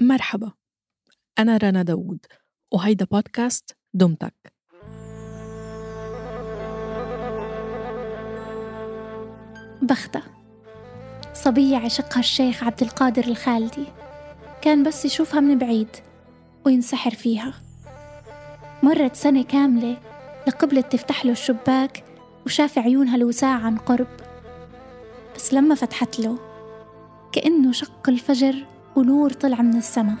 مرحبا أنا رنا داوود وهيدا بودكاست دمتك. بختة صبية عشقها الشيخ عبد القادر الخالدي كان بس يشوفها من بعيد وينسحر فيها. مرت سنة كاملة لقبلة تفتح له الشباك وشاف عيونها الوساع عن قرب بس لما فتحت له كأنه شق الفجر ونور طلع من السما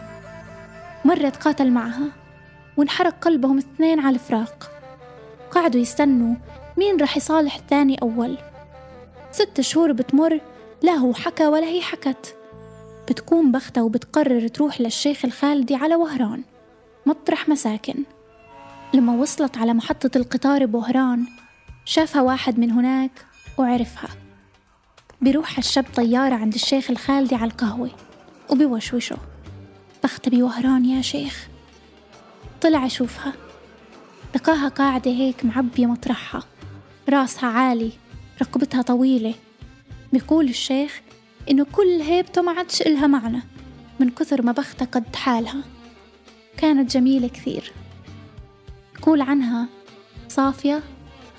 مرة تقاتل معها وانحرق قلبهم اثنين على الفراق. قعدوا يستنوا مين رح يصالح الثاني أول. ست شهور بتمر لا هو حكى ولا هي حكت. بتكون بختة وبتقرر تروح للشيخ الخالدي على وهران. مطرح مساكن. لما وصلت على محطة القطار بوهران شافها واحد من هناك وعرفها. بيروح الشاب طيارة عند الشيخ الخالدي على القهوة. وبيوشوشه بختة بوهران يا شيخ. طلع يشوفها. لقاها قاعدة هيك معبية مطرحها راسها عالي. رقبتها طويلة. بيقول الشيخ إنه كل هيبته ما عادش إلها معنى. من كثر ما بختها قد حالها. كانت جميلة كثير. يقول عنها. صافية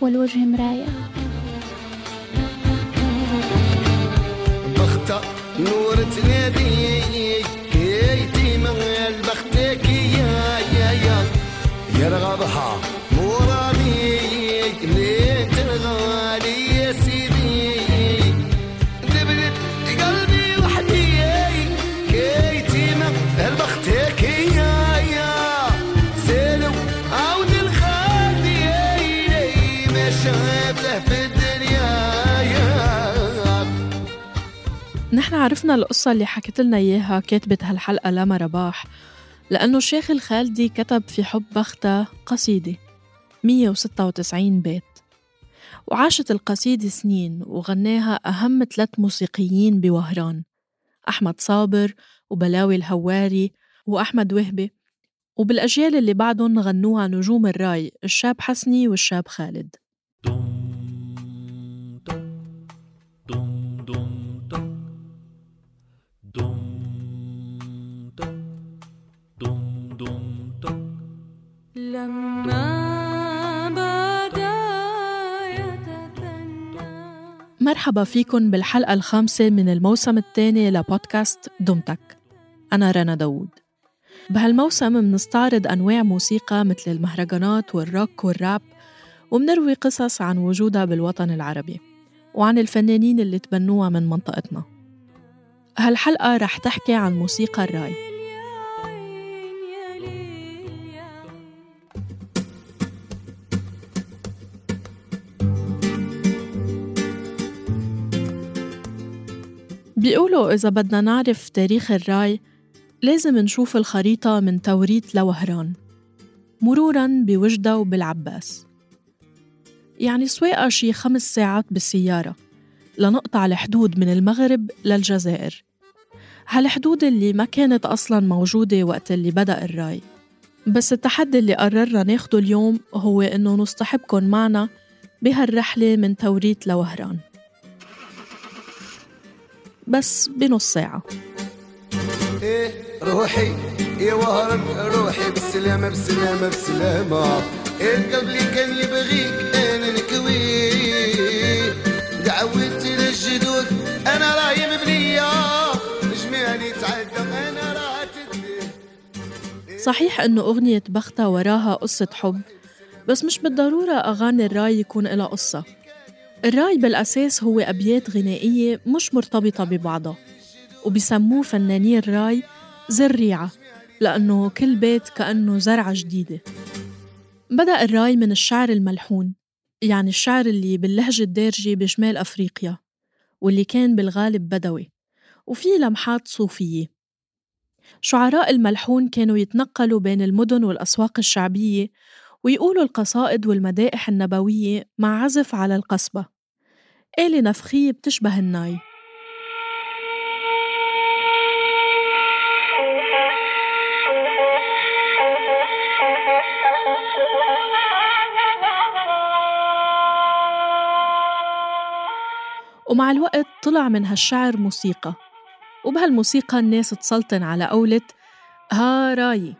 والوجه مراية. نور تنادي عرفنا القصة اللي حكت لنا إياها كاتبة هالحلقة لما رباح لأنه الشيخ الخالدي كتب في حب بختة قصيدة 196 بيت. وعاشت القصيدة سنين وغناها أهم ثلاث موسيقيين بوهران أحمد صابر وبلاوي الهواري وأحمد وهبي. وبالأجيال اللي بعدهم غنوها نجوم الرأي الشاب حسني والشاب خالد. مرحبا فيكن بالحلقة الخامسة من الموسم الثاني لبودكاست دمتك. أنا رنا داوود. بهالموسم منستعرض أنواع موسيقى مثل المهرجانات والروك والراب ومنروي قصص عن وجودها بالوطن العربي وعن الفنانين اللي تبنوها من منطقتنا. هالحلقة رح تحكي عن موسيقى الراي. بيقولوا إذا بدنا نعرف تاريخ الرأي لازم نشوف الخريطة من توريت لوهران مرورا بوجدة وبالعباس. يعني سواقة شي خمس ساعات بالسيارة لنقطع الحدود من المغرب للجزائر. هالحدود اللي ما كانت أصلا موجودة وقت اللي بدأ الرأي. بس التحدي اللي قررنا ناخده اليوم هو إنه نصطحبكن معنا بهالرحلة من توريت لوهران. بس بنص ساعة. إيه روحي. يا وهران روحي. بالسلامة بالسلامة بالسلامة القلب اللي كان يبغيك أنا نكوي دعوتي للجدود أنا راهي مبنية. جمالي تعدى أنا راه تدلي صحيح إنه أغنية بختة وراها قصة حب بس مش بالضرورة أغاني الراي يكون لها قصة. الرأي بالأساس هو أبيات غنائية مش مرتبطة ببعضها وبيسموه فناني الرأي زريعة لأنه كل بيت كأنه زرعة جديدة. بدأ الرأي من الشعر الملحون يعني الشعر اللي باللهجة الدارجة بشمال أفريقيا واللي كان بالغالب بدوي وفيه لمحات صوفية. شعراء الملحون كانوا يتنقلوا بين المدن والأسواق الشعبية ويقولوا القصائد والمدائح النبوية مع عزف على القصبة. آلة نفخية بتشبه الناي. ومع الوقت طلع من هالشعر موسيقى. وبهالموسيقى الناس تسلطن على قولة ها راي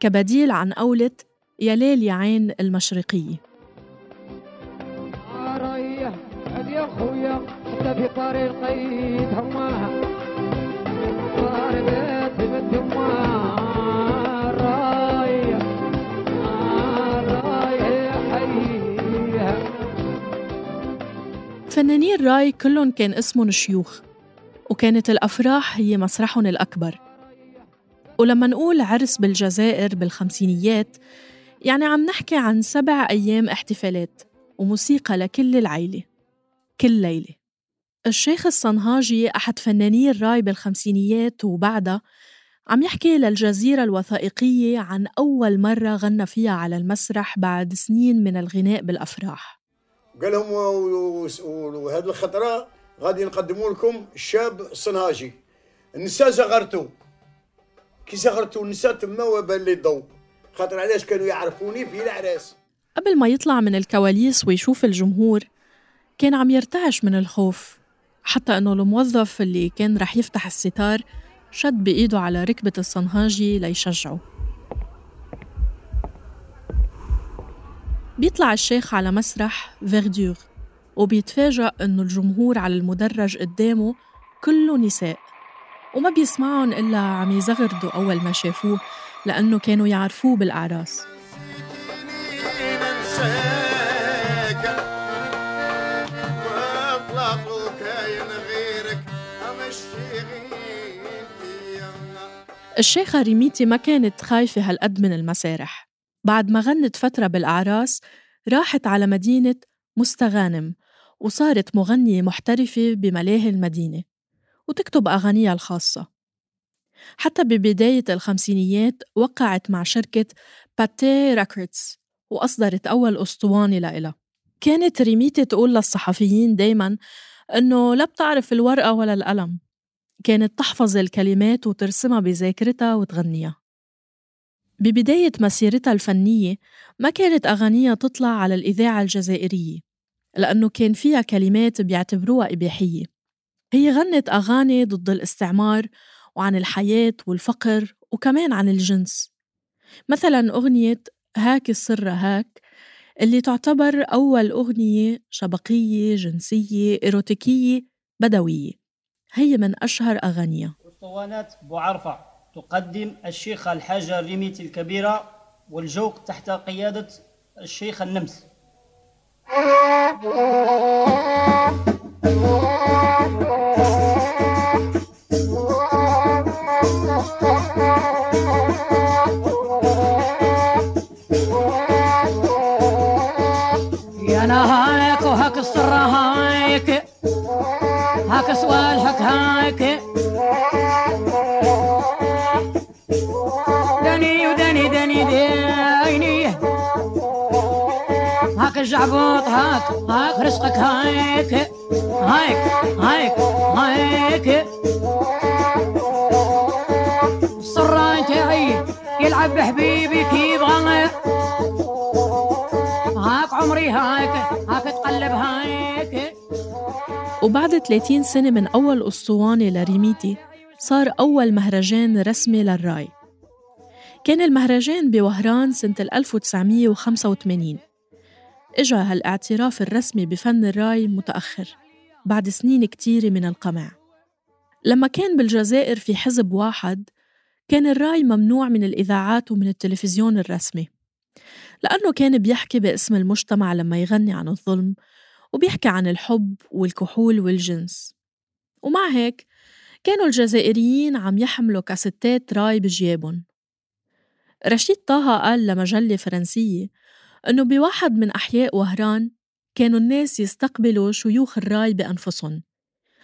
كبديل عن قولة يا ليل يا عين المشرقية يا خويا حتى في فنانين راي كلهم كان اسمهم شيوخ وكانت الأفراح هي مسرحهم الأكبر. ولما نقول عرس بالجزائر بالخمسينيات يعني عم نحكي عن سبع أيام احتفالات وموسيقى لكل العيلة كل ليلة. الشيخ الصنهاجي أحد فناني الراي بالخمسينيات وبعدها عم يحكي للجزيرة الوثائقية عن أول مرة غنى فيها على المسرح بعد سنين من الغناء بالأفراح. قال لهم وهذه الخطرة غادي نقدموا لكم الشاب الصنهاجي. النساء زغرتوا كي زغرتوا النساء تما وبان لي الضوء خاطر علاش كانوا يعرفوني في العراس؟ قبل ما يطلع من الكواليس ويشوف الجمهور كان عم يرتعش من الخوف حتى إنه الموظف اللي كان رح يفتح الستار شد بإيده على ركبة الصنهاجي ليشجعه. بيطلع الشيخ على مسرح فيردور وبيتفاجأ إنه الجمهور على المدرج قدامه كله نساء وما بيسمعهم إلا عم يزغردوا أول ما شافوه. لأنه كانوا يعرفوه بالأعراس. الشيخة ريميتي ما كانت خايفة هالقد من المسارح. بعد ما غنت فترة بالأعراس راحت على مدينة مستغانم وصارت مغنية محترفة بملاهي المدينة وتكتب أغانيها الخاصة. حتى ببداية الخمسينيات وقعت مع شركة Pathé Records وأصدرت أول أسطوانة لإلها. كانت ريميتي تقول للصحفيين دايماً إنه لا بتعرف الورقة ولا القلم. كانت تحفظ الكلمات وترسمها بذاكرتها وتغنيها. ببداية مسيرتها الفنية ما كانت أغانيها تطلع على الإذاعة الجزائرية لأنه كان فيها كلمات بيعتبروها إباحية. هي غنت أغاني ضد الاستعمار وعن الحياة والفقر وكمان عن الجنس. مثلا أغنية هاك السر هاك اللي تعتبر أول أغنية شبقية جنسية إيروتيكية بدوية. هي من أشهر أغانيها. اسطوانات بوعرفة تقدم الشيخة الحاجة الريميتي الكبيرة والجوق تحت قيادة الشيخ النمس. هاك هاك رزقك يلعب هاك عمري هاك تقلب وبعد 30 سنة من أول أسطوانة لريميتي صار أول مهرجان رسمي للراي. كان المهرجان بوهران سنة 1985 إجا هالاعتراف الرسمي بفن الراي متأخر بعد سنين كتيرة من القمع. لما كان بالجزائر في حزب واحد كان الراي ممنوع من الإذاعات ومن التلفزيون الرسمي لأنه كان بيحكي باسم المجتمع لما يغني عن الظلم وبيحكي عن الحب والكحول والجنس. ومع هيك كانوا الجزائريين عم يحملوا كاسيتات راي بجيابهم. رشيد طه قال لمجلة فرنسية إنه بواحد من أحياء وهران كانوا الناس يستقبلوا شيوخ الراي بأنفسهم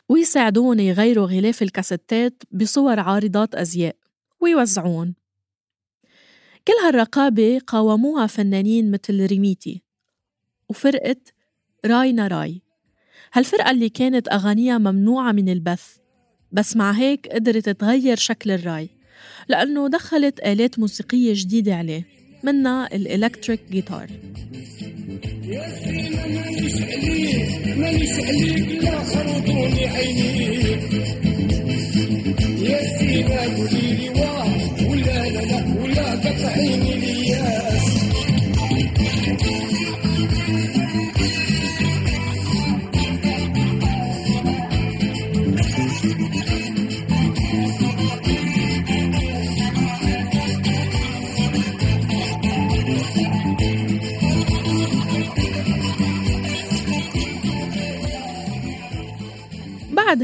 ويساعدون يغيروا غلاف الكاسيتات بصور عارضات أزياء ويوزعون. كل هالرقابة قاوموها فنانين مثل ريميتي وفرقة راينا راي. هالفرقة اللي كانت أغانيها ممنوعة من البث بس مع هيك قدرت تغير شكل الراي لأنه دخلت آلات موسيقية جديدة عليه. منها الإلكتريك جيتار يا سيدي مانيش عليك مانيش عليك لا عينيك يا قولي لي واه ولا لا لا ولا قطعيني لياس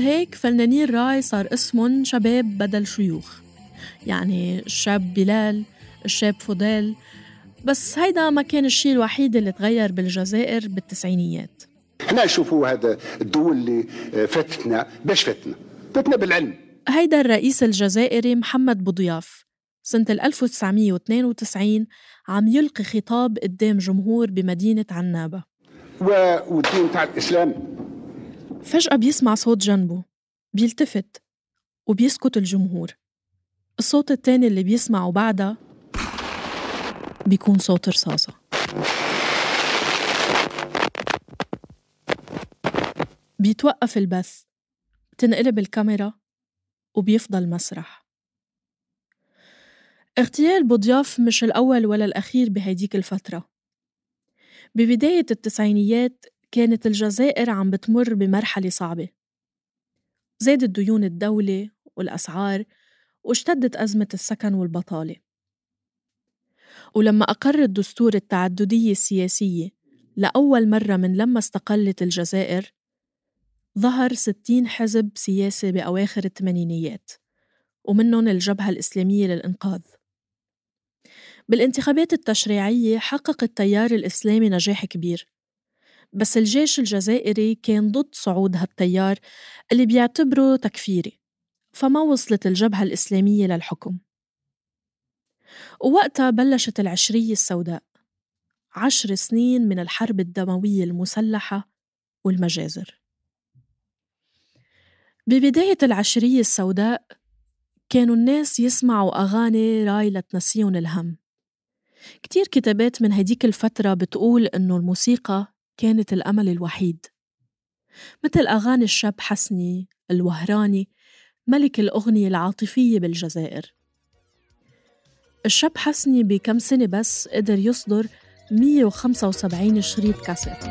هيك فنانين راي صار اسمهم شباب بدل شيوخ. يعني الشاب بلال الشاب فضيل. بس هيدا ما كان الشيء الوحيد اللي تغير بالجزائر بالتسعينيات. إحنا نشوفوا هذا الدول اللي فاتتنا باش فاتنا فاتنا بالعلم. هيدا الرئيس الجزائري محمد بوضياف سنة 1992 عم يلقي خطاب قدام جمهور بمدينة عنابة. والدين تاع الإسلام. فجأة بيسمع صوت جنبه بيلتفت وبيسكت الجمهور. الصوت التاني اللي بيسمعه بعدها بيكون صوت رصاصة. بيتوقف البث بتنقلب الكاميرا وبيفضل مسرح. اغتيال بوضياف مش الأول ولا الأخير بهيديك الفترة. ببداية التسعينيات كانت الجزائر عم بتمر بمرحلة صعبة. زادت ديون الدولة والأسعار واشتدت أزمة السكن والبطالة. ولما أقر الدستور التعددية السياسية لأول مرة من لما استقلت الجزائر ظهر 60 حزب سياسي بأواخر الثمانينيات ومنهم الجبهة الإسلامية للإنقاذ. بالانتخابات التشريعية حقق التيار الإسلامي نجاح كبير. بس الجيش الجزائري كان ضد صعود هالتيار اللي بيعتبره تكفيري فما وصلت الجبهة الإسلامية للحكم. ووقتها بلشت العشرية السوداء عشر سنين من الحرب الدموية المسلحة والمجازر. ببداية العشرية السوداء كانوا الناس يسمعوا أغاني راي لتنسيهم الهم. كتير كتابات من هديك الفترة بتقول إنه الموسيقى كانت الأمل الوحيد. مثل أغاني الشاب حسني الوهراني ملك الأغنية العاطفية بالجزائر. الشاب حسني بكم سنة بس قدر يصدر 175 شريط كاسيت.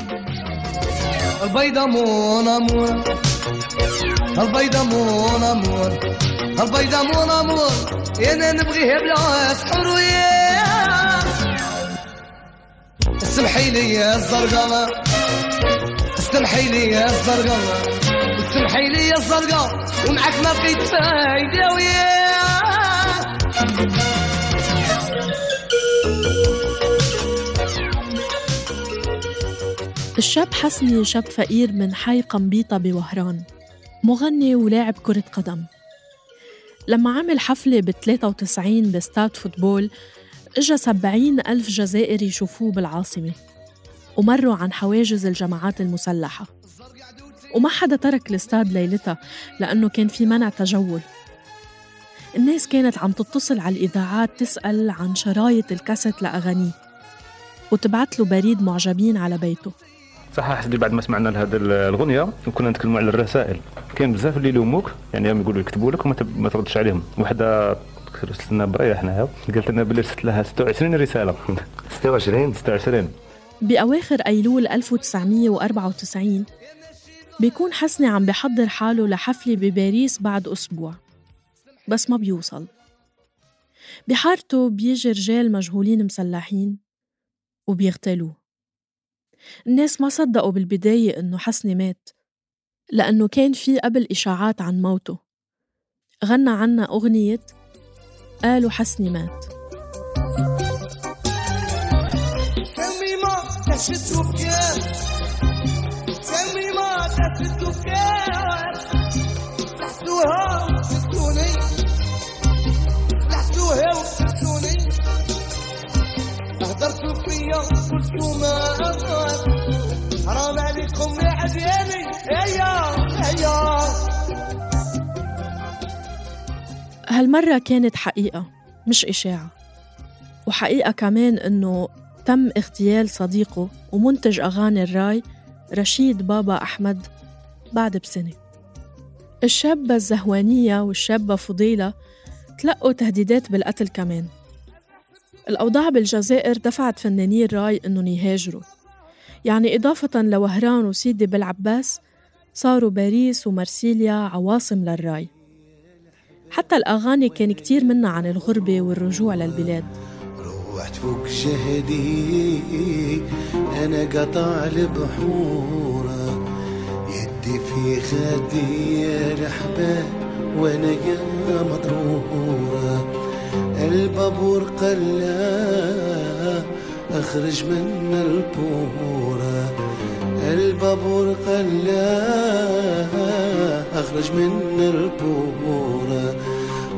البيضة مون أمور البيضة مون أمور البيضة مون أمور. أنا نبغيها بلا سحر وياه اسمحي لي يا الزرقاء. اسمحي لي يا الزرقاء. اسمحي لي يا الزرقاء. ومعك ما بقيت فايدة وياه. الشاب حسني شاب فقير من حي قنبيطة بوهران مغني ولاعب كرة قدم. لما عمل حفلة ب 93 باستاد فوتبول إجا 70 ألف جزائري يشوفوه بالعاصمة ومروا عن حواجز الجماعات المسلحة. وما حدا ترك الاستاد ليلتها لأنه كان في منع تجول. الناس كانت عم تتصل على الإذاعات تسأل عن شرايط الكاسيت لأغانيه وتبعت له بريد معجبين على بيته. صح حسدي بعد ما سمعنا لهذه الاغنيه وكنا نتكلموا على الرسائل. كاين بزاف اللي يلوموك يعني هم يقولوا يكتبوا لك وما تردش عليهم. وحدة رسلت لنا بريه حنايا. قالت لنا بلي رسلت لها 26 رسالة. 26 26 بأواخر أيلول 1994 بيكون حسني عم بحضر حاله لحفلة بباريس بعد أسبوع. بس ما بيوصل. بحارته بيجي رجال مجهولين مسلحين وبيغتالوه. الناس ما صدقوا بالبداية إنه حسني مات لأنه كان في قبل إشاعات عن موته. غنى عنا أغنية قالوا حسني مات هدرتوا فيا ما أبغاك حرام عليكم يا عدياني هالمرة كانت حقيقة مش إشاعة. وحقيقة كمان إنه تم اغتيال صديقه ومنتج أغاني الراي رشيد بابا أحمد بعد بسنة. الشابة الزهوانية والشابة فضيلة تلقوا تهديدات بالقتل كمان. الأوضاع بالجزائر دفعت فناني الراي إنهم يهاجروا. يعني إضافة لوهران وسيدي بالعباس صاروا باريس ومرسيليا عواصم للراي. حتى الأغاني كان كتير منها عن الغربة والرجوع للبلاد. روحت فوق شهدي أنا قطع البحورة. يدي في خالتي يا الأحباب وأنا يا مضرورة. البابور قلا أخرج من البورة. البابور قلا أخرج من البورة.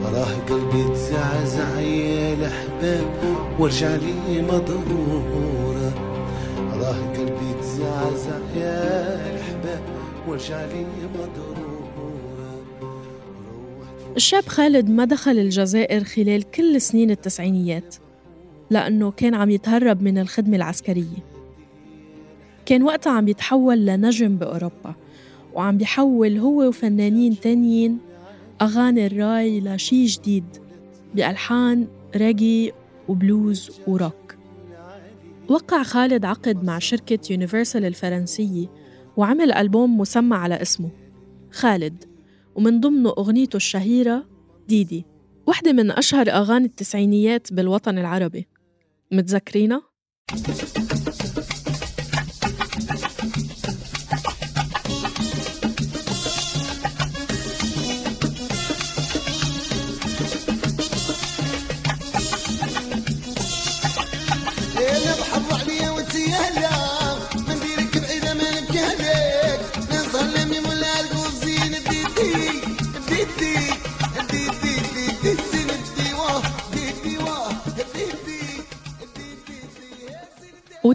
راه قلبي تزعزع يا الأحباب وارجع لي مضرورة. راه قلبي تزعزع يا الأحباب وارجع لي مضرورة. الشاب خالد ما دخل الجزائر خلال كل سنين التسعينيات لأنه كان عم يتهرب من الخدمة العسكرية. كان وقتها عم يتحول لنجم بأوروبا. وعم بيحول هو وفنانين تانيين أغاني الراي لشي جديد بألحان ريجي وبلوز وروك وقع خالد عقد مع شركة يونيفرسال الفرنسية وعمل ألبوم مسمى على اسمه خالد ومن ضمنه أغنيته الشهيرة ديدي واحدة من أشهر أغاني التسعينيات بالوطن العربي متذكرينها؟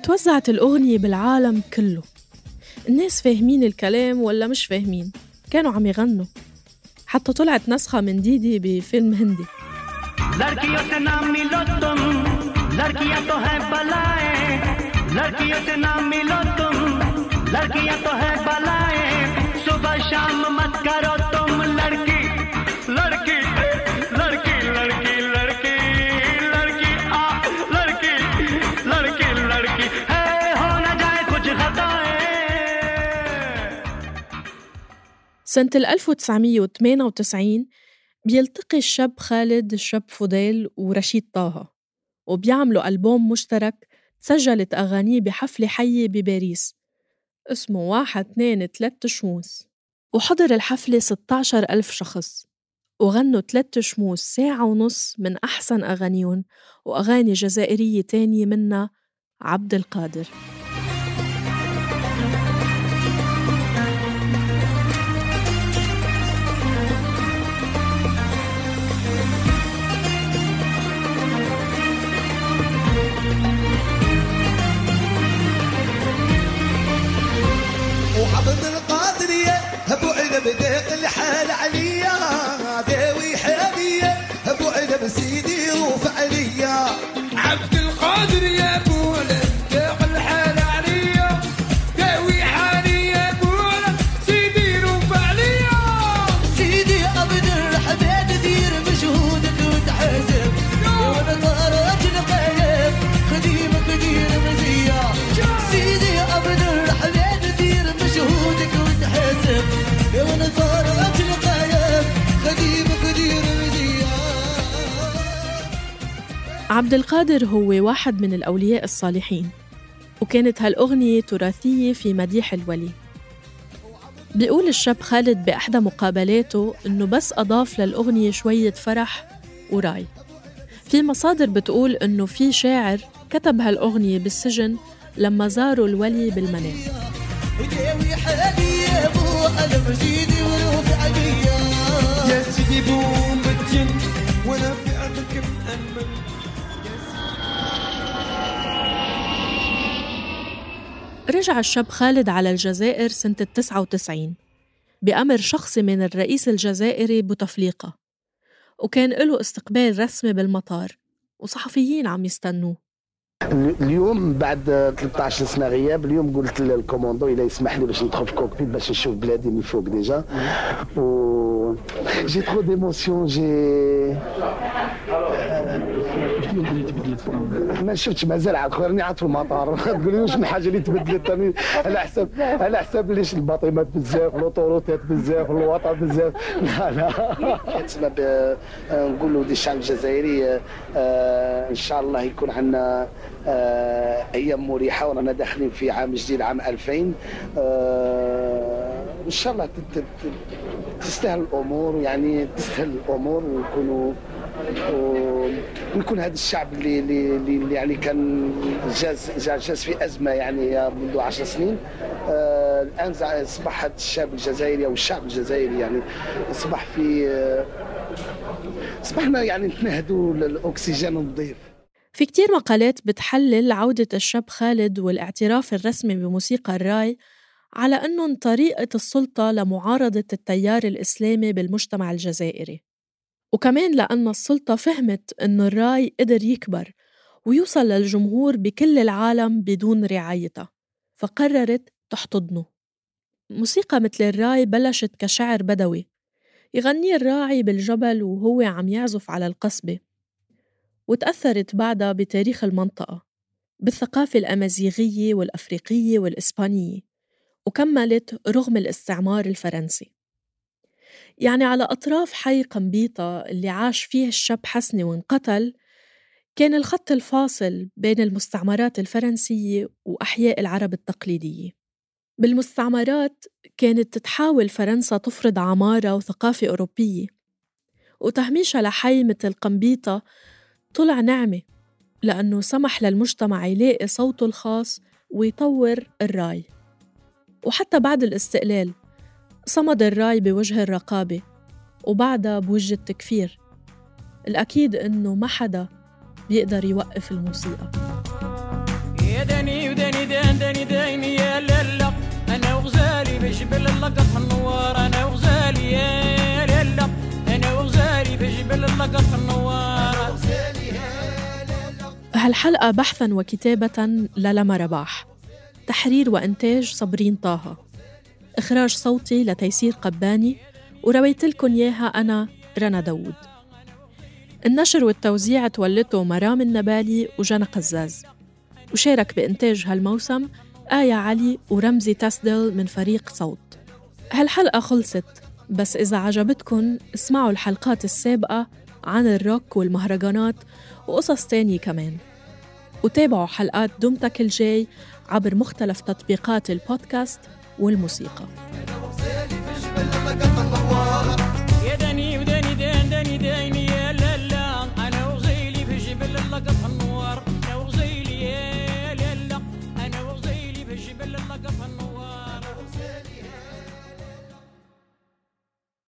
توزعت الأغنية بالعالم كله. الناس فاهمين الكلام ولا مش فاهمين؟ كانوا عم يغنوا. حتى طلعت نسخة من ديدي بفيلم هندي. لڑکیوں سے نہ ملو تم لڑکیاں تو ہیں بلائیں لڑکیوں سے نہ ملو تم لڑکیاں تو ہیں بلائیں سنة 1998 بيلتقي الشاب خالد الشاب فضيل ورشيد طه وبيعملوا ألبوم مشترك سجلت أغانيه بحفلة حية بباريس اسمه واحد اتنين تلات شموس. وحضر الحفلة 16 ألف شخص وغنوا تلات شموس ساعة ونص من أحسن أغانيهم وأغاني جزائرية تانية منها عبد القادر. عبد القادر هو واحد من الأولياء الصالحين وكانت هالأغنية تراثية في مديح الولي. بيقول الشاب خالد بإحدى مقابلاته إنه بس أضاف للأغنية شوية فرح ورأي. في مصادر بتقول إنه في شاعر كتب هالأغنية بالسجن لما زاروا الولي بالمنام. يا سيدي ورفع رجع الشاب خالد على الجزائر سنة التسعة وتسعين بأمر شخصي من الرئيس الجزائري بوتفليقة وكان له استقبال رسمي بالمطار وصحفيين عم يستنوه. اليوم بعد 13 سنة غياب اليوم قلت لل commandant إلى يسمح لي باش ندخل في cockpit باش نشوف بلادي من فوق déjà. و j'ai trop d'émotions j'ai ما شفتش مازال عاد راني عاد في المطار. تقول لي واش من حاجة اللي تبدلت؟ راني على حساب على حساب ليش ال bâtiment ات بزاف ال autoroute ات بزاف الوطن بزاف. لا لا. تسمى ب- نقولوا دي الشعب الجزائري آه، إن شاء الله يكون عندنا آه، أيام مريحة ورانا داخلين في عام جديد عام 2000 آه، وان شاء الله تستاهل الأمور يعني تستاهل الأمور ويكونوا و- ويكون هذا الشعب اللي اللي, اللي يعني كان جاز جاز في أزمة يعني منذ عشر سنين. آه الآن أصبح هذا الشعب الجزائري أو الشعب الجزائري يعني أصبح في آه أصبحنا يعني نتنهدوا الاكسجين النظيف. في كتير مقالات بتحلل عودة الشاب خالد والاعتراف الرسمي بموسيقى الراي على أنهم طريقة السلطة لمعارضة التيار الإسلامي بالمجتمع الجزائري. وكمان لأن السلطة فهمت أنه الراي قدر يكبر ويوصل للجمهور بكل العالم بدون رعايتها فقررت تحتضنه. موسيقى مثل الراي بلشت كشعر بدوي يغنيه الراعي بالجبل وهو عم يعزف على القصبة وتأثرت بعدها بتاريخ المنطقة بالثقافة الأمازيغية والأفريقية والإسبانية وكملت رغم الاستعمار الفرنسي. يعني على أطراف حي قنبيطة اللي عاش فيه الشاب حسني وانقتل كان الخط الفاصل بين المستعمرات الفرنسية وأحياء العرب التقليدية. بالمستعمرات كانت تحاول فرنسا تفرض عمارة وثقافة أوروبية وتهميشها لحي مثل قنبيطة طلع نعمة لأنه سمح للمجتمع يلاقي صوته الخاص ويطور الراي. وحتى بعد الاستقلال صمد الراي بوجه الرقابة وبعدها بوجه التكفير. الأكيد إنه ما حدا بيقدر يوقف الموسيقى. يا داني وداني دان داني داني يا لالا أنا وغزالي بجبل اللقط النوار أنا وغزالي يا لالا أنا وغزالي بجبل اللقط النوار. هالحلقة بحثاً وكتابة للما رباح تحرير وإنتاج صبرين طه. إخراج صوتي لتيسير قباني ورويت لكم إياها أنا رنا داوود. النشر والتوزيع تولته مرام النبالي وجنى قزاز. وشارك بإنتاج هالموسم آية علي ورمزي تسدل من فريق صوت. هالحلقة خلصت بس إذا عجبتكن اسمعوا الحلقات السابقة عن الروك والمهرجانات وقصص تانية كمان. وتابعوا حلقات دمتك الجاي عبر مختلف تطبيقات البودكاست والموسيقى.